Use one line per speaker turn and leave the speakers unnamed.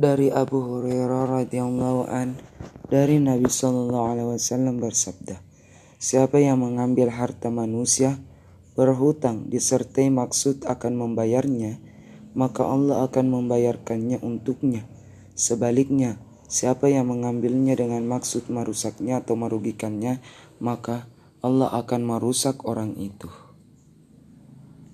dari Abu Hurairah radhiyallahu an dari Nabi Shallallahu alaihi wasallam bersabda Siapa yang mengambil harta manusia berhutang disertai maksud akan membayarnya maka Allah akan membayarkannya untuknya. Sebaliknya siapa yang mengambilnya dengan maksud merusaknya atau merugikannya maka Allah akan merusak orang itu.